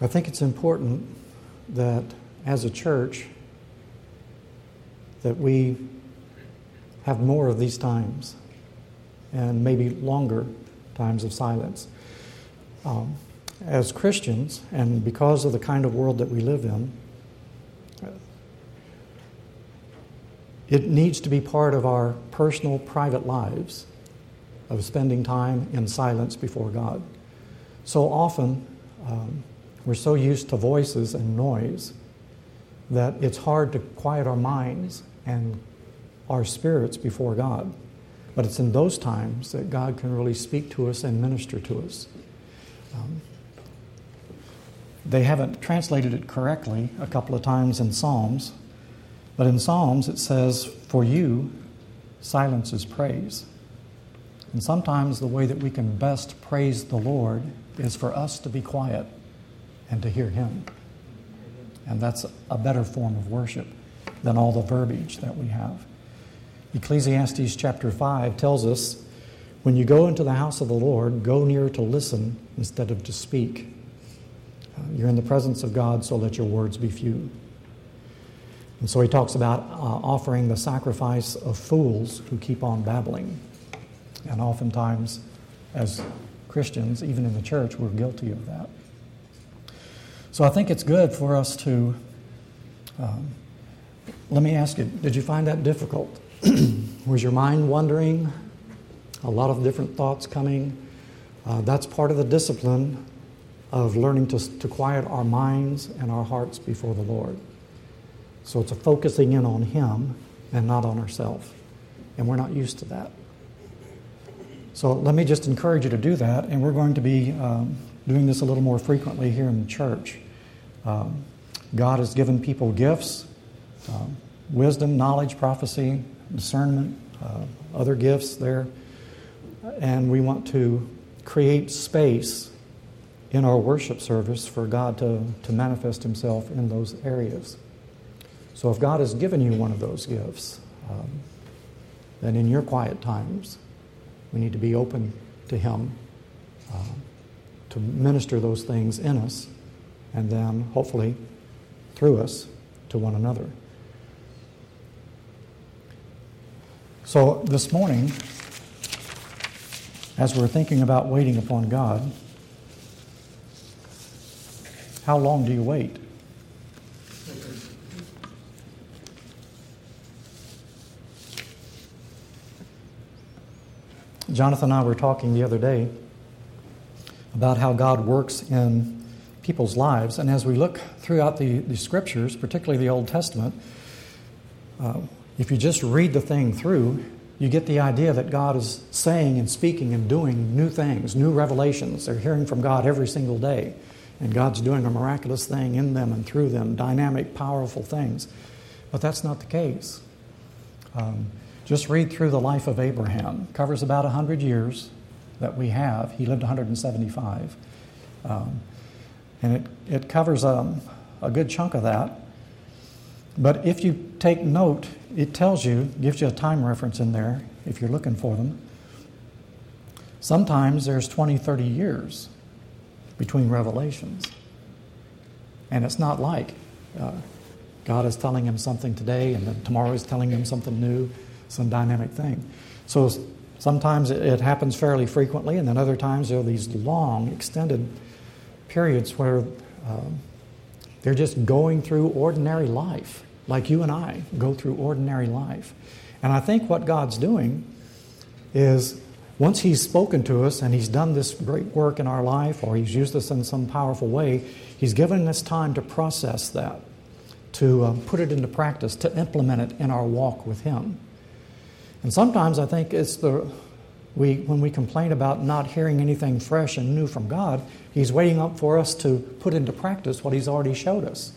I think it's important that as a church that we have more of these times and maybe longer times of silence. Um, as Christians, and because of the kind of world that we live in, it needs to be part of our personal, private lives of spending time in silence before God. So often, um, we're so used to voices and noise that it's hard to quiet our minds and our spirits before God. But it's in those times that God can really speak to us and minister to us. Um, they haven't translated it correctly a couple of times in Psalms, but in Psalms it says, For you, silence is praise. And sometimes the way that we can best praise the Lord is for us to be quiet and to hear Him. And that's a better form of worship than all the verbiage that we have. Ecclesiastes chapter 5 tells us when you go into the house of the Lord, go near to listen instead of to speak. Uh, you're in the presence of God, so let your words be few. And so he talks about uh, offering the sacrifice of fools who keep on babbling. And oftentimes, as Christians, even in the church, we're guilty of that. So I think it's good for us to. Um, let me ask you, did you find that difficult? Was your mind wandering? A lot of different thoughts coming? Uh, that's part of the discipline of learning to, to quiet our minds and our hearts before the Lord. So it's a focusing in on Him and not on ourselves. And we're not used to that. So let me just encourage you to do that, and we're going to be um, doing this a little more frequently here in the church. Um, God has given people gifts um, wisdom, knowledge, prophecy, discernment, uh, other gifts there. And we want to create space in our worship service for God to, to manifest Himself in those areas. So if God has given you one of those gifts, um, then in your quiet times, we need to be open to Him uh, to minister those things in us and then hopefully through us to one another. So this morning, as we're thinking about waiting upon God, how long do you wait? Jonathan and I were talking the other day about how God works in people's lives. And as we look throughout the, the scriptures, particularly the Old Testament, uh, if you just read the thing through, you get the idea that God is saying and speaking and doing new things, new revelations. They're hearing from God every single day. And God's doing a miraculous thing in them and through them, dynamic, powerful things. But that's not the case. Um, just read through the life of Abraham. It covers about 100 years that we have. He lived 175. Um, and it, it covers um, a good chunk of that. But if you take note, it tells you, gives you a time reference in there if you're looking for them. Sometimes there's 20, 30 years between revelations. And it's not like uh, God is telling him something today and then tomorrow is telling him something new some dynamic thing. So sometimes it happens fairly frequently, and then other times there are these long, extended periods where um, they're just going through ordinary life, like you and I go through ordinary life. And I think what God's doing is once He's spoken to us and He's done this great work in our life, or He's used us in some powerful way, He's given us time to process that, to uh, put it into practice, to implement it in our walk with Him. And sometimes I think it's the we when we complain about not hearing anything fresh and new from God, He's waiting up for us to put into practice what He's already showed us.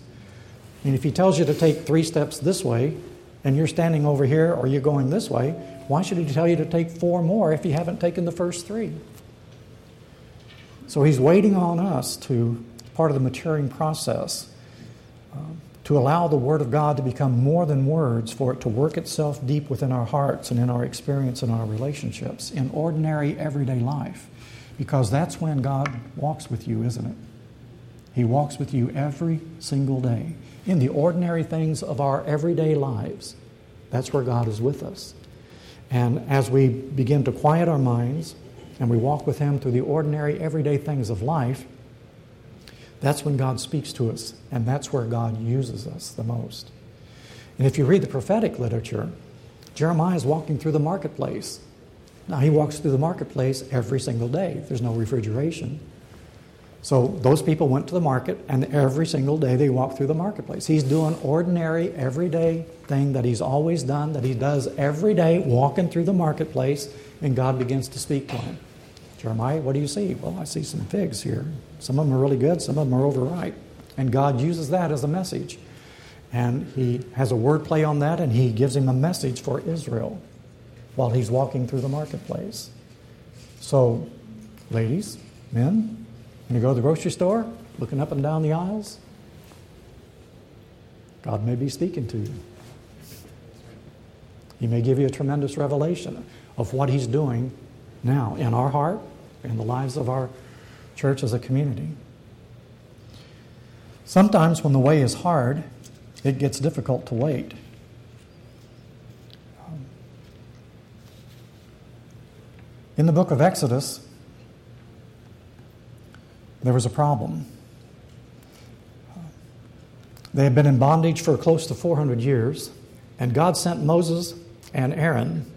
And if He tells you to take three steps this way, and you're standing over here or you're going this way, why should He tell you to take four more if you haven't taken the first three? So He's waiting on us to part of the maturing process. Um, to allow the Word of God to become more than words, for it to work itself deep within our hearts and in our experience and our relationships in ordinary, everyday life. Because that's when God walks with you, isn't it? He walks with you every single day in the ordinary things of our everyday lives. That's where God is with us. And as we begin to quiet our minds and we walk with Him through the ordinary, everyday things of life, that's when God speaks to us, and that's where God uses us the most. And if you read the prophetic literature, Jeremiah is walking through the marketplace. Now, he walks through the marketplace every single day. There's no refrigeration. So those people went to the market, and every single day they walk through the marketplace. He's doing ordinary, everyday thing that he's always done, that he does every day, walking through the marketplace, and God begins to speak to him. Jeremiah, what do you see? Well, I see some figs here. Some of them are really good, some of them are overripe. And God uses that as a message. And he has a word play on that, and he gives him a message for Israel while he's walking through the marketplace. So, ladies, men, when you go to the grocery store, looking up and down the aisles, God may be speaking to you. He may give you a tremendous revelation of what He's doing now in our heart, in the lives of our church as a community. Sometimes when the way is hard, it gets difficult to wait. In the book of Exodus, there was a problem. They had been in bondage for close to 400 years, and God sent Moses and Aaron.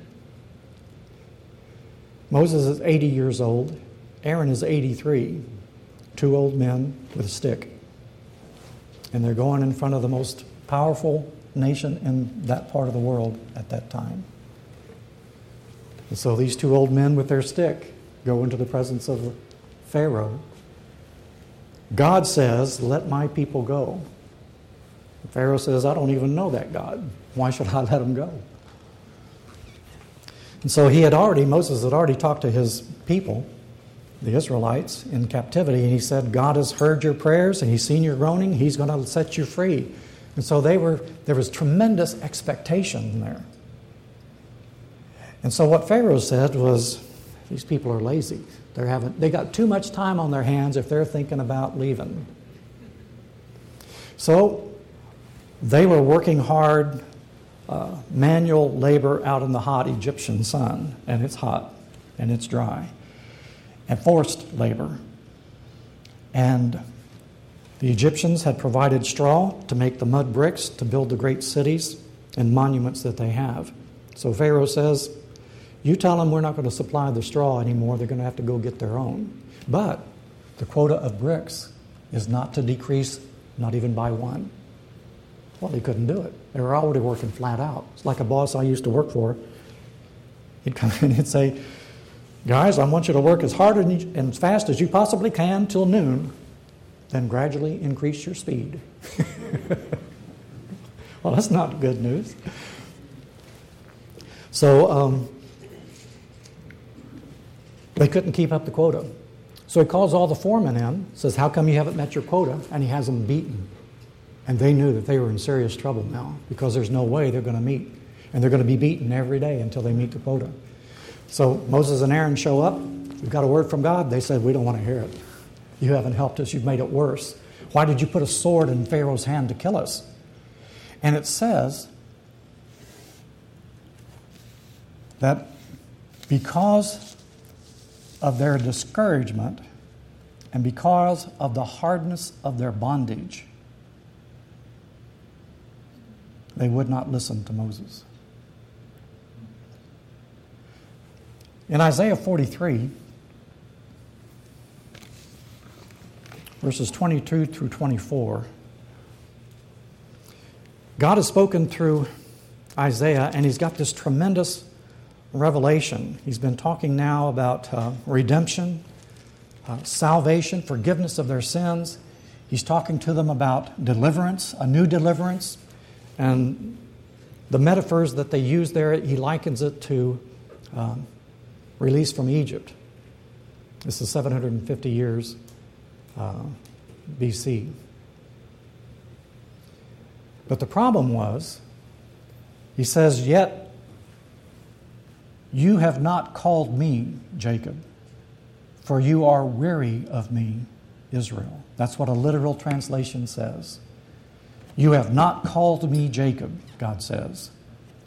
Moses is 80 years old, Aaron is 83, two old men with a stick. And they're going in front of the most powerful nation in that part of the world at that time. And so these two old men with their stick go into the presence of Pharaoh God says, Let my people go. Pharaoh says, I don't even know that God. Why should I let them go? And so he had already, Moses had already talked to his people, the Israelites, in captivity, and he said, God has heard your prayers and he's seen your groaning, he's going to set you free. And so they were, there was tremendous expectation there. And so what Pharaoh said was, These people are lazy. They're having, they got too much time on their hands if they're thinking about leaving. So they were working hard, uh, manual labor out in the hot Egyptian sun, and it's hot and it's dry, and forced labor. And the Egyptians had provided straw to make the mud bricks to build the great cities and monuments that they have. So Pharaoh says, you tell them we're not going to supply the straw anymore, they're going to have to go get their own. But the quota of bricks is not to decrease, not even by one. Well, they couldn't do it. They were already working flat out. It's like a boss I used to work for. He'd come in and say, Guys, I want you to work as hard and as fast as you possibly can till noon, then gradually increase your speed. well, that's not good news. So, um, they couldn't keep up the quota. So he calls all the foremen in, says, How come you haven't met your quota? And he has them beaten. And they knew that they were in serious trouble now because there's no way they're going to meet. And they're going to be beaten every day until they meet the quota. So Moses and Aaron show up. We've got a word from God. They said, We don't want to hear it. You haven't helped us. You've made it worse. Why did you put a sword in Pharaoh's hand to kill us? And it says that because of their discouragement and because of the hardness of their bondage, they would not listen to Moses. In Isaiah 43, verses 22 through 24, God has spoken through Isaiah, and he's got this tremendous revelation. He's been talking now about uh, redemption, uh, salvation, forgiveness of their sins. He's talking to them about deliverance, a new deliverance. And the metaphors that they use there, he likens it to um, release from Egypt. This is 750 years uh, BC. But the problem was, he says, Yet you have not called me, Jacob, for you are weary of me, Israel. That's what a literal translation says. You have not called me Jacob, God says,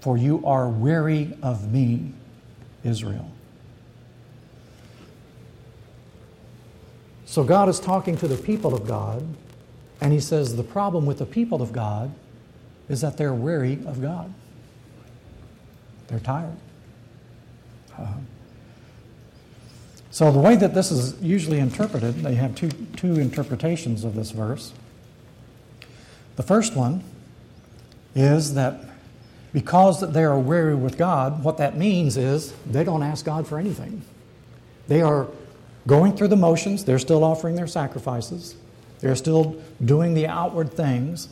for you are weary of me, Israel. So God is talking to the people of God, and He says the problem with the people of God is that they're weary of God. They're tired. Uh, so, the way that this is usually interpreted, they have two, two interpretations of this verse. The first one is that because they are weary with God, what that means is they don't ask God for anything. They are going through the motions, they're still offering their sacrifices, they're still doing the outward things,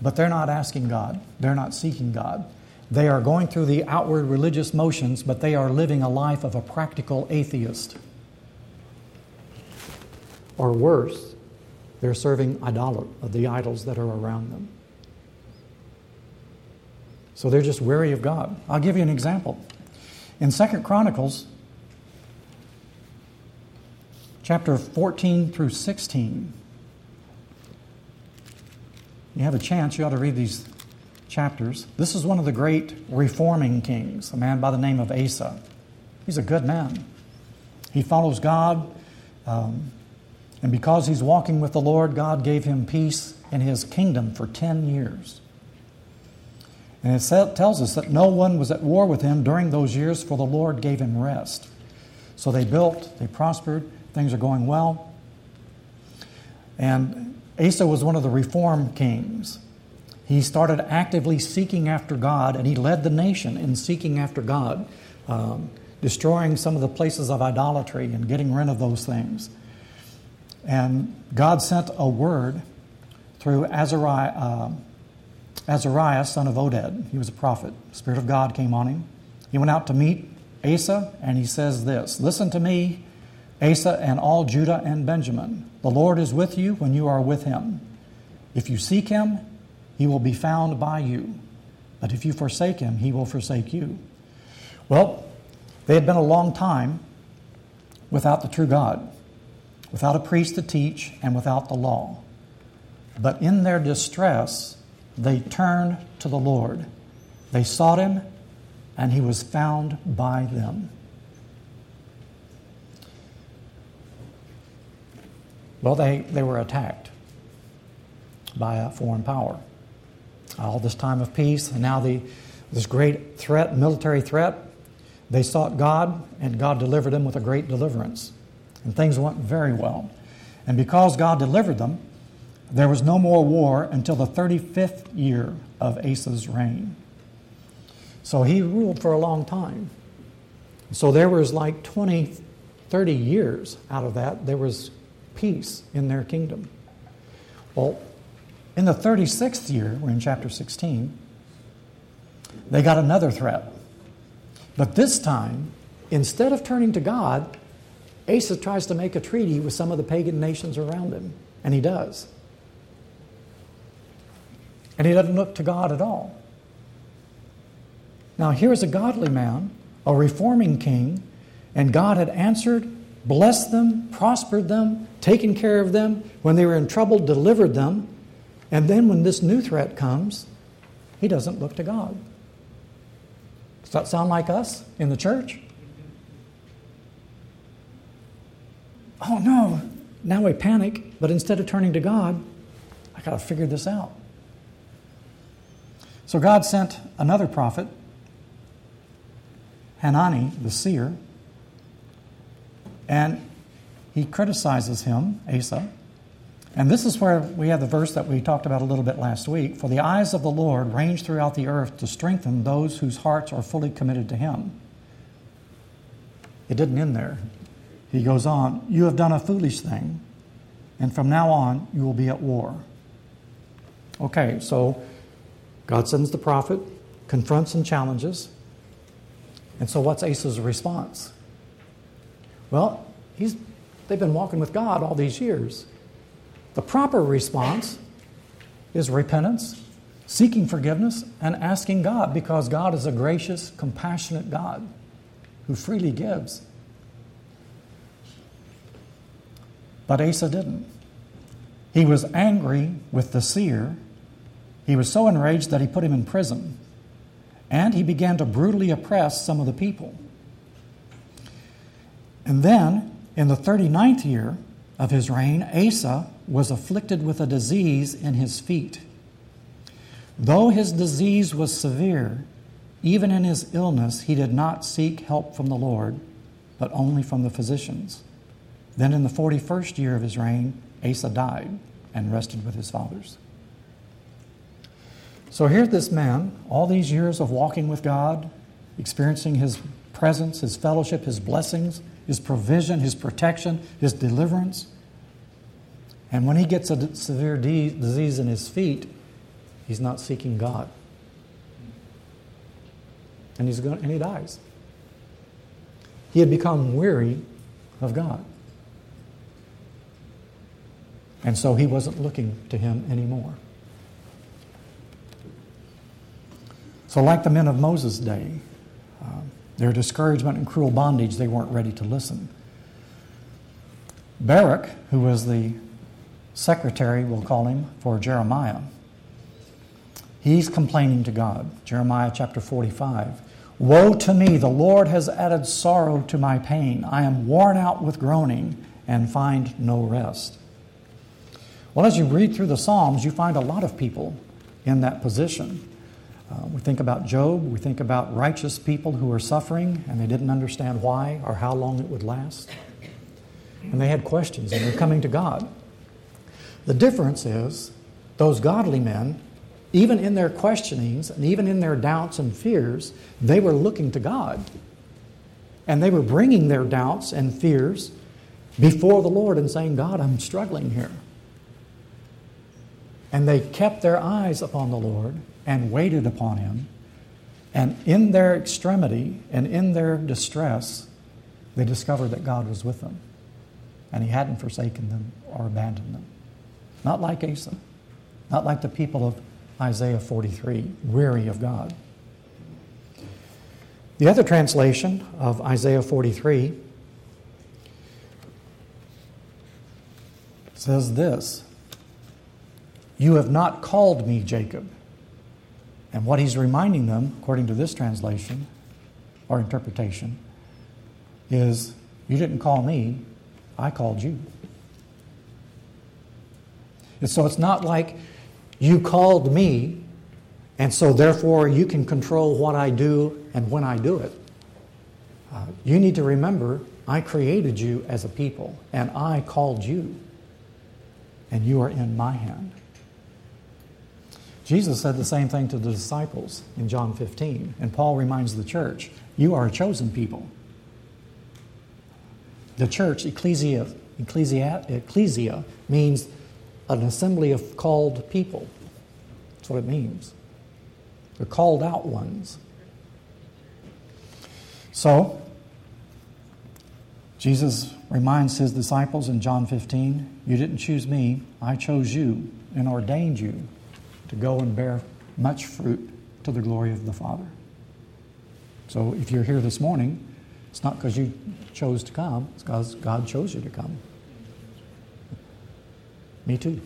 but they're not asking God, they're not seeking God. They are going through the outward religious motions, but they are living a life of a practical atheist. Or worse, they're serving idol- the idols that are around them. So they're just weary of God. I'll give you an example. In Second Chronicles, chapter 14 through 16, you have a chance, you ought to read these chapters. This is one of the great reforming kings, a man by the name of Asa. He's a good man. He follows God, um, and because he's walking with the Lord, God gave him peace in his kingdom for 10 years. And it tells us that no one was at war with him during those years, for the Lord gave him rest. So they built, they prospered, things are going well. And Asa was one of the reform kings. He started actively seeking after God, and he led the nation in seeking after God, um, destroying some of the places of idolatry and getting rid of those things. And God sent a word through Azariah, uh, Azariah, son of Oded. He was a prophet. The Spirit of God came on him. He went out to meet Asa, and he says this Listen to me, Asa and all Judah and Benjamin. The Lord is with you when you are with him. If you seek him, he will be found by you. But if you forsake him, he will forsake you. Well, they had been a long time without the true God without a priest to teach, and without the law. But in their distress, they turned to the Lord. They sought him, and he was found by them. Well, they, they were attacked by a foreign power. All this time of peace, and now the, this great threat, military threat, they sought God, and God delivered them with a great deliverance and things went very well. And because God delivered them, there was no more war until the 35th year of Asa's reign. So he ruled for a long time. So there was like 20, 30 years out of that, there was peace in their kingdom. Well, in the 36th year, we're in chapter 16, they got another threat. But this time, instead of turning to God, Asa tries to make a treaty with some of the pagan nations around him, and he does. And he doesn't look to God at all. Now, here is a godly man, a reforming king, and God had answered, blessed them, prospered them, taken care of them. When they were in trouble, delivered them. And then when this new threat comes, he doesn't look to God. Does that sound like us in the church? Oh no, now we panic, but instead of turning to God, I got to figure this out. So God sent another prophet, Hanani, the seer, and he criticizes him, Asa. And this is where we have the verse that we talked about a little bit last week. For the eyes of the Lord range throughout the earth to strengthen those whose hearts are fully committed to him. It didn't end there. He goes on, You have done a foolish thing, and from now on you will be at war. Okay, so God sends the prophet, confronts and challenges. And so what's Asa's response? Well, he's, they've been walking with God all these years. The proper response is repentance, seeking forgiveness, and asking God because God is a gracious, compassionate God who freely gives. But Asa didn't. He was angry with the seer. He was so enraged that he put him in prison. And he began to brutally oppress some of the people. And then, in the 39th year of his reign, Asa was afflicted with a disease in his feet. Though his disease was severe, even in his illness, he did not seek help from the Lord, but only from the physicians. Then, in the 41st year of his reign, Asa died and rested with his fathers. So here's this man, all these years of walking with God, experiencing his presence, his fellowship, his blessings, his provision, his protection, his deliverance. And when he gets a severe disease in his feet, he's not seeking God. And, he's going, and he dies. He had become weary of God. And so he wasn't looking to him anymore. So, like the men of Moses' day, uh, their discouragement and cruel bondage, they weren't ready to listen. Baruch, who was the secretary, we'll call him, for Jeremiah, he's complaining to God. Jeremiah chapter 45. Woe to me, the Lord has added sorrow to my pain. I am worn out with groaning and find no rest. Well, as you read through the Psalms, you find a lot of people in that position. Uh, we think about Job, we think about righteous people who are suffering and they didn't understand why or how long it would last. And they had questions and they're coming to God. The difference is those godly men, even in their questionings and even in their doubts and fears, they were looking to God. And they were bringing their doubts and fears before the Lord and saying, God, I'm struggling here. And they kept their eyes upon the Lord and waited upon him. And in their extremity and in their distress, they discovered that God was with them. And he hadn't forsaken them or abandoned them. Not like Asa, not like the people of Isaiah 43, weary of God. The other translation of Isaiah 43 says this You have not called me Jacob. And what he's reminding them, according to this translation or interpretation, is you didn't call me, I called you. And so it's not like you called me, and so therefore you can control what I do and when I do it. Uh, you need to remember I created you as a people, and I called you, and you are in my hand. Jesus said the same thing to the disciples in John 15, and Paul reminds the church you are a chosen people. The church, ecclesia, ecclesia, ecclesia means an assembly of called people. That's what it means. They're called out ones. So, Jesus reminds his disciples in John 15, You didn't choose me, I chose you and ordained you to go and bear much fruit to the glory of the Father. So if you're here this morning, it's not because you chose to come, it's because God chose you to come. Me too.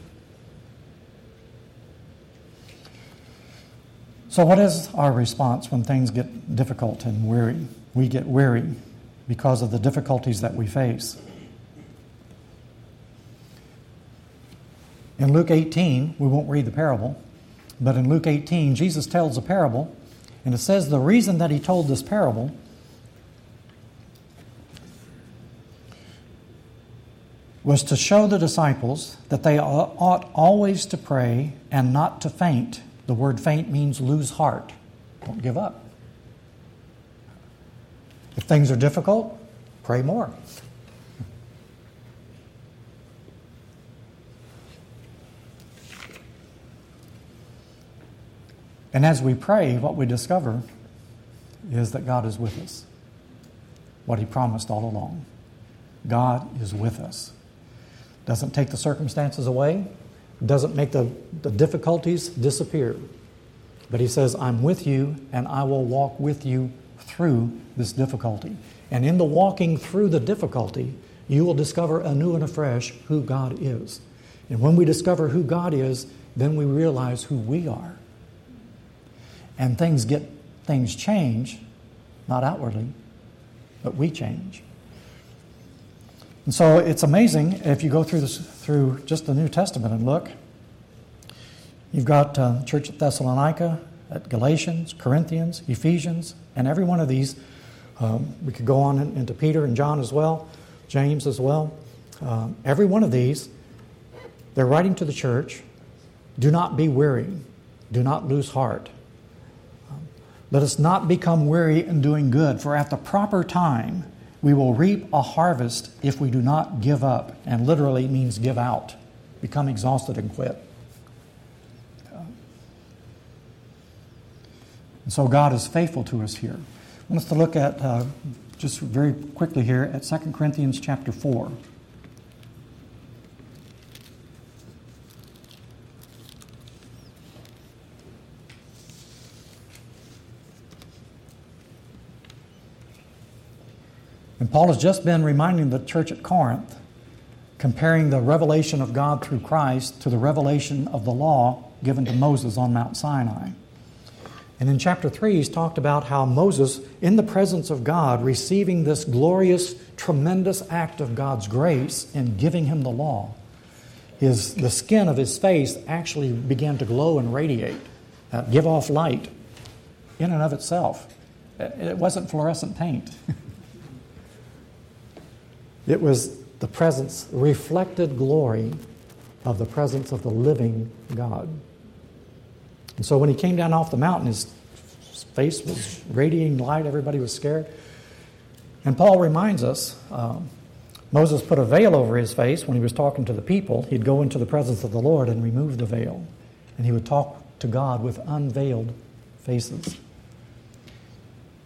So, what is our response when things get difficult and weary? We get weary because of the difficulties that we face. In Luke 18, we won't read the parable, but in Luke 18, Jesus tells a parable, and it says the reason that he told this parable was to show the disciples that they ought always to pray and not to faint. The word faint means lose heart. Don't give up. If things are difficult, pray more. And as we pray, what we discover is that God is with us. What He promised all along. God is with us. Doesn't take the circumstances away, doesn't make the, the difficulties disappear. But He says, I'm with you and I will walk with you through this difficulty. And in the walking through the difficulty, you will discover anew and afresh who God is. And when we discover who God is, then we realize who we are. And things get things change, not outwardly, but we change. And so it's amazing if you go through this through just the New Testament and look. You've got uh, church at Thessalonica, at Galatians, Corinthians, Ephesians, and every one of these. Um, we could go on in, into Peter and John as well, James as well. Um, every one of these, they're writing to the church. Do not be weary. Do not lose heart. Let us not become weary in doing good, for at the proper time we will reap a harvest if we do not give up, and literally means give out, become exhausted and quit. And so God is faithful to us here. I want us to look at, uh, just very quickly here, at 2 Corinthians chapter 4. And Paul has just been reminding the church at Corinth, comparing the revelation of God through Christ to the revelation of the law given to Moses on Mount Sinai. And in chapter 3, he's talked about how Moses, in the presence of God, receiving this glorious, tremendous act of God's grace in giving him the law, his, the skin of his face actually began to glow and radiate, uh, give off light in and of itself. It wasn't fluorescent paint. it was the presence, reflected glory of the presence of the living God. And so when he came down off the mountain, his face was radiating light. Everybody was scared. And Paul reminds us um, Moses put a veil over his face when he was talking to the people. He'd go into the presence of the Lord and remove the veil. And he would talk to God with unveiled faces.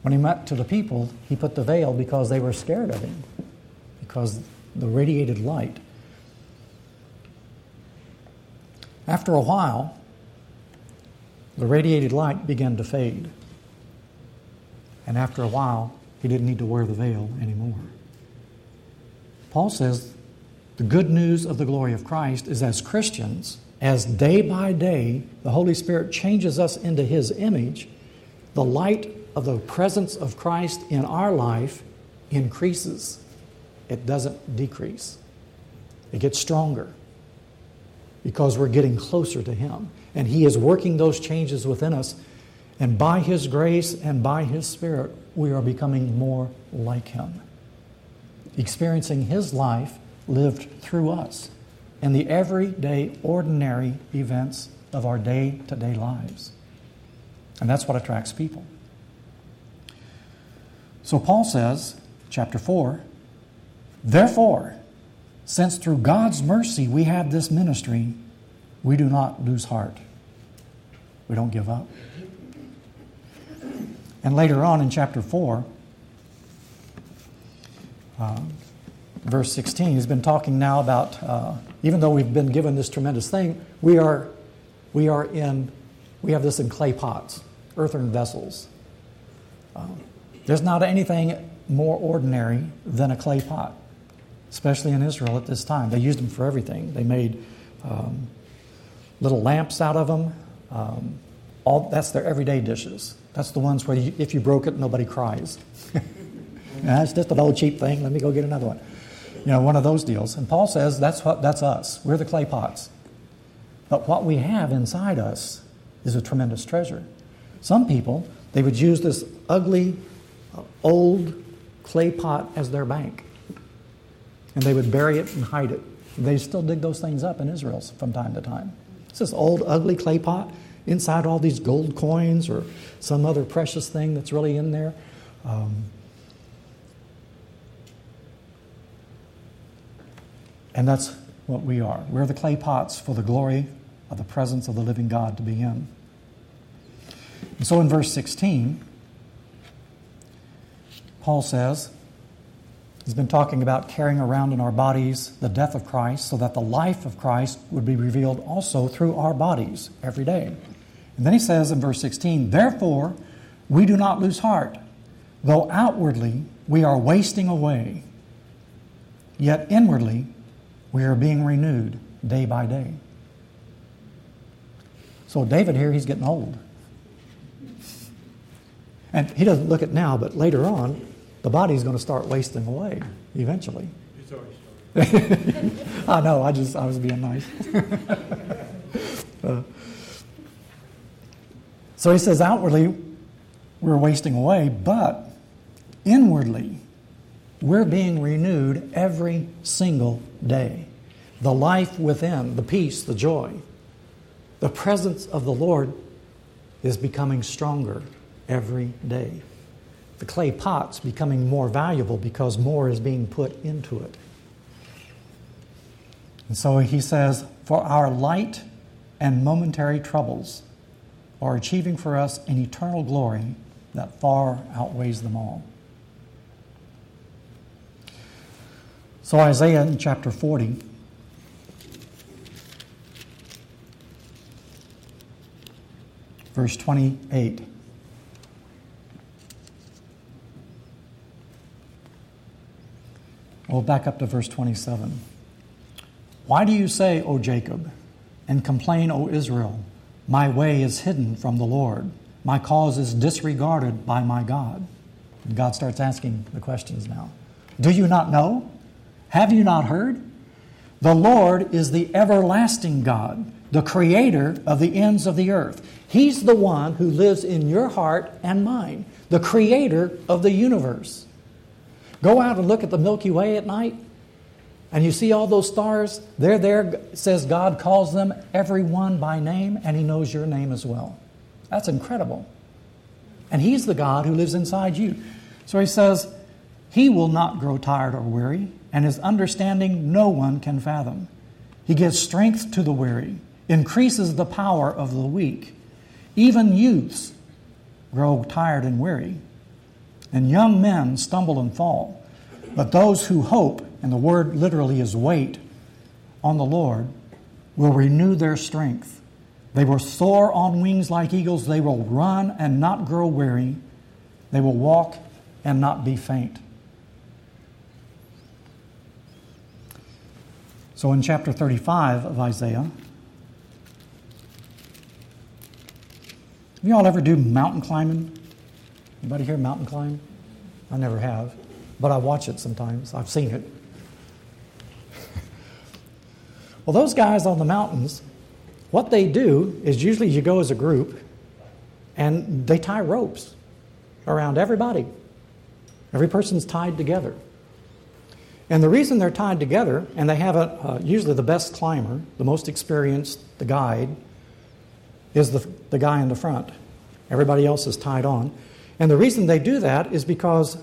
When he met to the people, he put the veil because they were scared of him, because the radiated light. After a while, the radiated light began to fade. And after a while, he didn't need to wear the veil anymore. Paul says the good news of the glory of Christ is as Christians, as day by day the Holy Spirit changes us into his image, the light of the presence of Christ in our life increases. It doesn't decrease, it gets stronger because we're getting closer to him. And He is working those changes within us. And by His grace and by His Spirit, we are becoming more like Him. Experiencing His life lived through us in the everyday, ordinary events of our day to day lives. And that's what attracts people. So Paul says, chapter 4, Therefore, since through God's mercy we have this ministry, we do not lose heart. We don't give up. And later on in chapter 4, uh, verse 16, he's been talking now about, uh, even though we've been given this tremendous thing, we are, we are in, we have this in clay pots, earthen vessels. Uh, there's not anything more ordinary than a clay pot, especially in Israel at this time. They used them for everything. They made um, little lamps out of them. Um, all, that's their everyday dishes. That's the ones where you, if you broke it, nobody cries. That's just an old cheap thing. Let me go get another one. You know, one of those deals. And Paul says that's what that's us. We're the clay pots. But what we have inside us is a tremendous treasure. Some people they would use this ugly, uh, old clay pot as their bank, and they would bury it and hide it. They still dig those things up in Israel from time to time. It's this old, ugly clay pot inside all these gold coins or some other precious thing that's really in there. Um, and that's what we are. We're the clay pots for the glory of the presence of the living God to be in. And so in verse 16, Paul says, He's been talking about carrying around in our bodies the death of Christ so that the life of Christ would be revealed also through our bodies every day. And then he says in verse 16, Therefore, we do not lose heart, though outwardly we are wasting away, yet inwardly we are being renewed day by day. So David here, he's getting old. And he doesn't look it now, but later on, the body's going to start wasting away eventually. It's already. I know, I just, I was being nice. uh, so he says, outwardly, we're wasting away, but inwardly, we're being renewed every single day. The life within, the peace, the joy, the presence of the Lord is becoming stronger every day. The clay pot's becoming more valuable because more is being put into it. And so he says, For our light and momentary troubles are achieving for us an eternal glory that far outweighs them all. So, Isaiah in chapter 40. Verse 28. We'll back up to verse 27. Why do you say, O Jacob, and complain, O Israel, my way is hidden from the Lord, my cause is disregarded by my God? And God starts asking the questions now. Do you not know? Have you not heard? The Lord is the everlasting God, the creator of the ends of the earth. He's the one who lives in your heart and mine, the creator of the universe. Go out and look at the Milky Way at night, and you see all those stars. They're there, says God calls them every one by name, and He knows your name as well. That's incredible. And He's the God who lives inside you. So He says, He will not grow tired or weary, and His understanding no one can fathom. He gives strength to the weary, increases the power of the weak. Even youths grow tired and weary and young men stumble and fall. But those who hope, and the word literally is wait, on the Lord, will renew their strength. They will soar on wings like eagles. They will run and not grow weary. They will walk and not be faint. So in chapter 35 of Isaiah, have you all ever do mountain climbing? Anybody here mountain climb? I never have, but I watch it sometimes. I've seen it. well, those guys on the mountains, what they do is usually you go as a group and they tie ropes around everybody. Every person's tied together. And the reason they're tied together, and they have a, uh, usually the best climber, the most experienced, the guide, is the, the guy in the front. Everybody else is tied on. And the reason they do that is because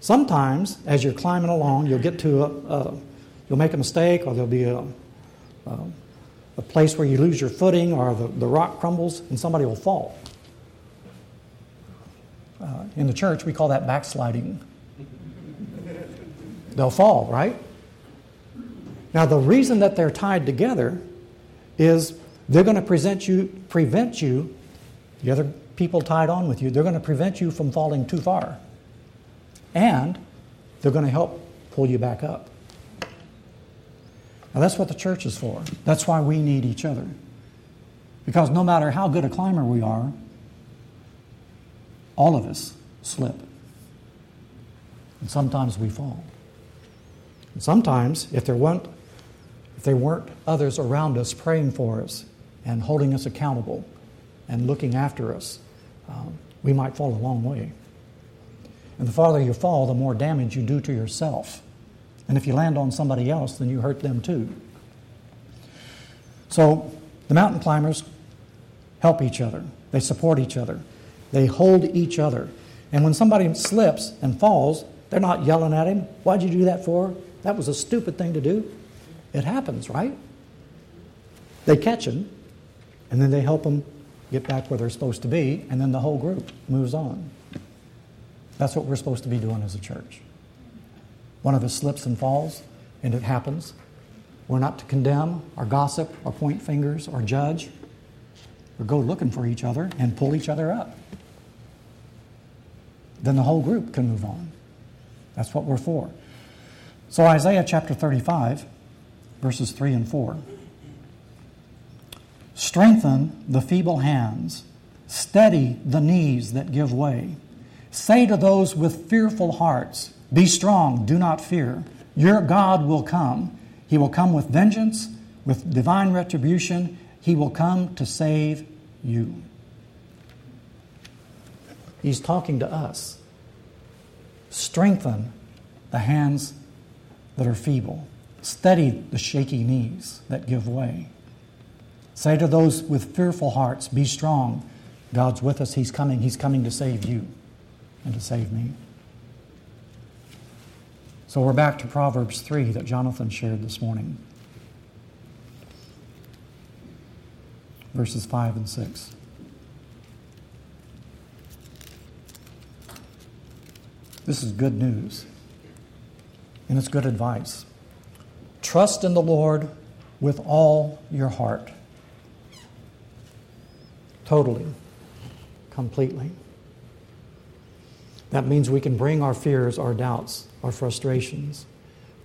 sometimes, as you're climbing along, you'll get to a, a you'll make a mistake, or there'll be a, a, a, place where you lose your footing, or the, the rock crumbles, and somebody will fall. Uh, in the church, we call that backsliding. They'll fall, right? Now, the reason that they're tied together is they're going to present you, prevent you, the other people tied on with you, they're going to prevent you from falling too far. And they're going to help pull you back up. Now, that's what the church is for. That's why we need each other. Because no matter how good a climber we are, all of us slip. And sometimes we fall. And sometimes, if there weren't, if there weren't others around us praying for us and holding us accountable and looking after us, um, we might fall a long way. And the farther you fall, the more damage you do to yourself. And if you land on somebody else, then you hurt them too. So the mountain climbers help each other, they support each other, they hold each other. And when somebody slips and falls, they're not yelling at him, Why'd you do that for? That was a stupid thing to do. It happens, right? They catch him, and then they help him get back where they're supposed to be, and then the whole group moves on. That's what we're supposed to be doing as a church. One of us slips and falls, and it happens. We're not to condemn or gossip or point fingers or judge. or go looking for each other and pull each other up. Then the whole group can move on. That's what we're for. So, Isaiah chapter 35, verses 3 and 4. Strengthen the feeble hands, steady the knees that give way. Say to those with fearful hearts, Be strong, do not fear. Your God will come. He will come with vengeance, with divine retribution. He will come to save you. He's talking to us. Strengthen the hands that are feeble. Steady the shaky knees that give way. Say to those with fearful hearts, Be strong. God's with us. He's coming. He's coming to save you and to save me. So we're back to Proverbs 3 that Jonathan shared this morning. Verses 5 and 6. This is good news, and it's good advice. Trust in the Lord with all your heart. Totally, completely. That means we can bring our fears, our doubts, our frustrations.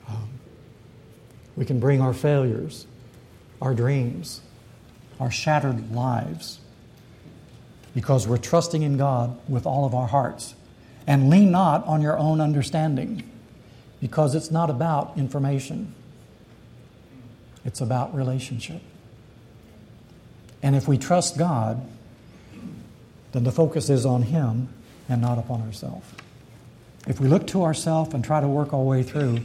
Um, we can bring our failures, our dreams, our shattered lives, because we're trusting in God with all of our hearts. And lean not on your own understanding, because it's not about information, it's about relationship. And if we trust God, then the focus is on Him and not upon ourselves. If we look to ourselves and try to work our way through,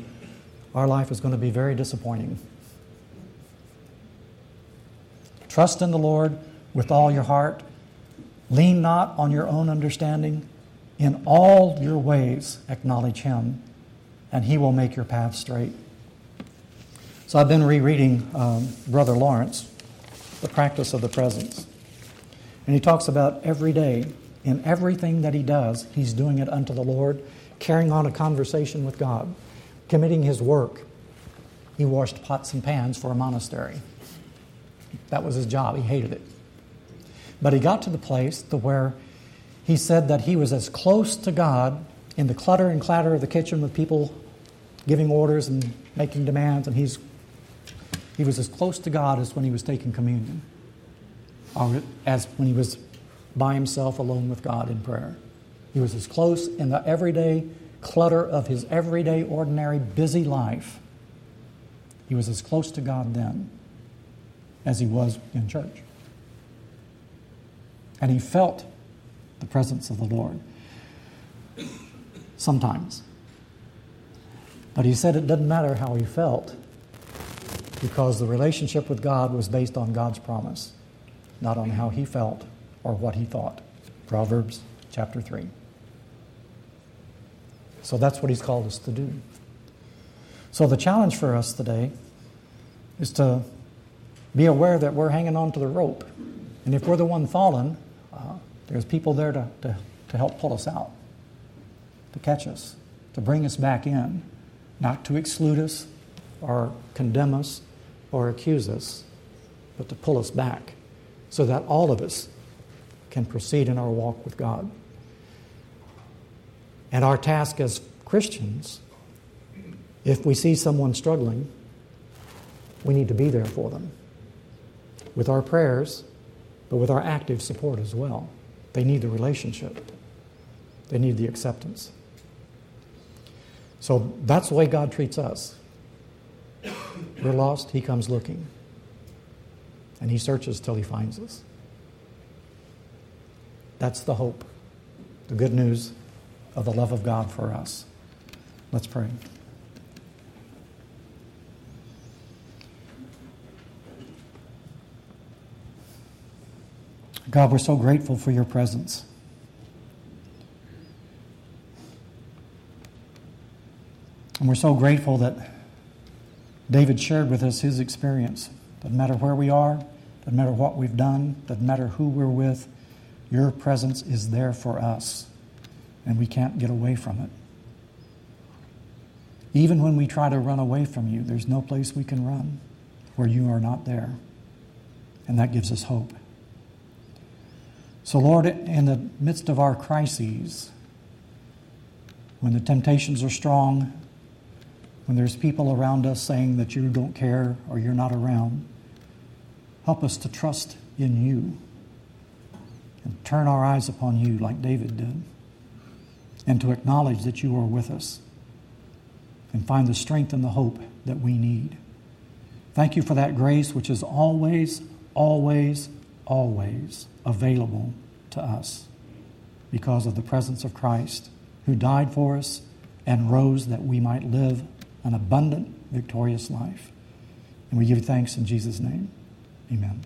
our life is going to be very disappointing. Trust in the Lord with all your heart. Lean not on your own understanding. In all your ways, acknowledge Him, and He will make your path straight. So I've been rereading um, Brother Lawrence, The Practice of the Presence. And he talks about every day, in everything that he does, he's doing it unto the Lord, carrying on a conversation with God, committing his work. He washed pots and pans for a monastery. That was his job. He hated it. But he got to the place to where he said that he was as close to God in the clutter and clatter of the kitchen with people giving orders and making demands, and he's, he was as close to God as when he was taking communion, or as when he was by himself alone with God in prayer. He was as close in the everyday clutter of his everyday, ordinary, busy life. He was as close to God then as he was in church. And he felt the presence of the Lord. Sometimes. But he said it doesn't matter how he felt because the relationship with God was based on God's promise, not on how he felt or what he thought. Proverbs chapter 3. So that's what he's called us to do. So the challenge for us today is to be aware that we're hanging on to the rope. And if we're the one fallen, uh, there's people there to, to, to help pull us out, to catch us, to bring us back in, not to exclude us or condemn us or accuse us, but to pull us back so that all of us can proceed in our walk with God. And our task as Christians, if we see someone struggling, we need to be there for them with our prayers, but with our active support as well. They need the relationship, they need the acceptance. So that's the way God treats us. We're lost, He comes looking. And He searches till He finds us. That's the hope, the good news of the love of God for us. Let's pray. God, we're so grateful for your presence. And we're so grateful that David shared with us his experience. Doesn't matter where we are, doesn't matter what we've done, doesn't matter who we're with, your presence is there for us, and we can't get away from it. Even when we try to run away from you, there's no place we can run where you are not there. And that gives us hope. So, Lord, in the midst of our crises, when the temptations are strong, when there's people around us saying that you don't care or you're not around, Help us to trust in you and turn our eyes upon you like David did, and to acknowledge that you are with us and find the strength and the hope that we need. Thank you for that grace which is always, always, always available to us because of the presence of Christ who died for us and rose that we might live an abundant, victorious life. And we give thanks in Jesus' name. Amen.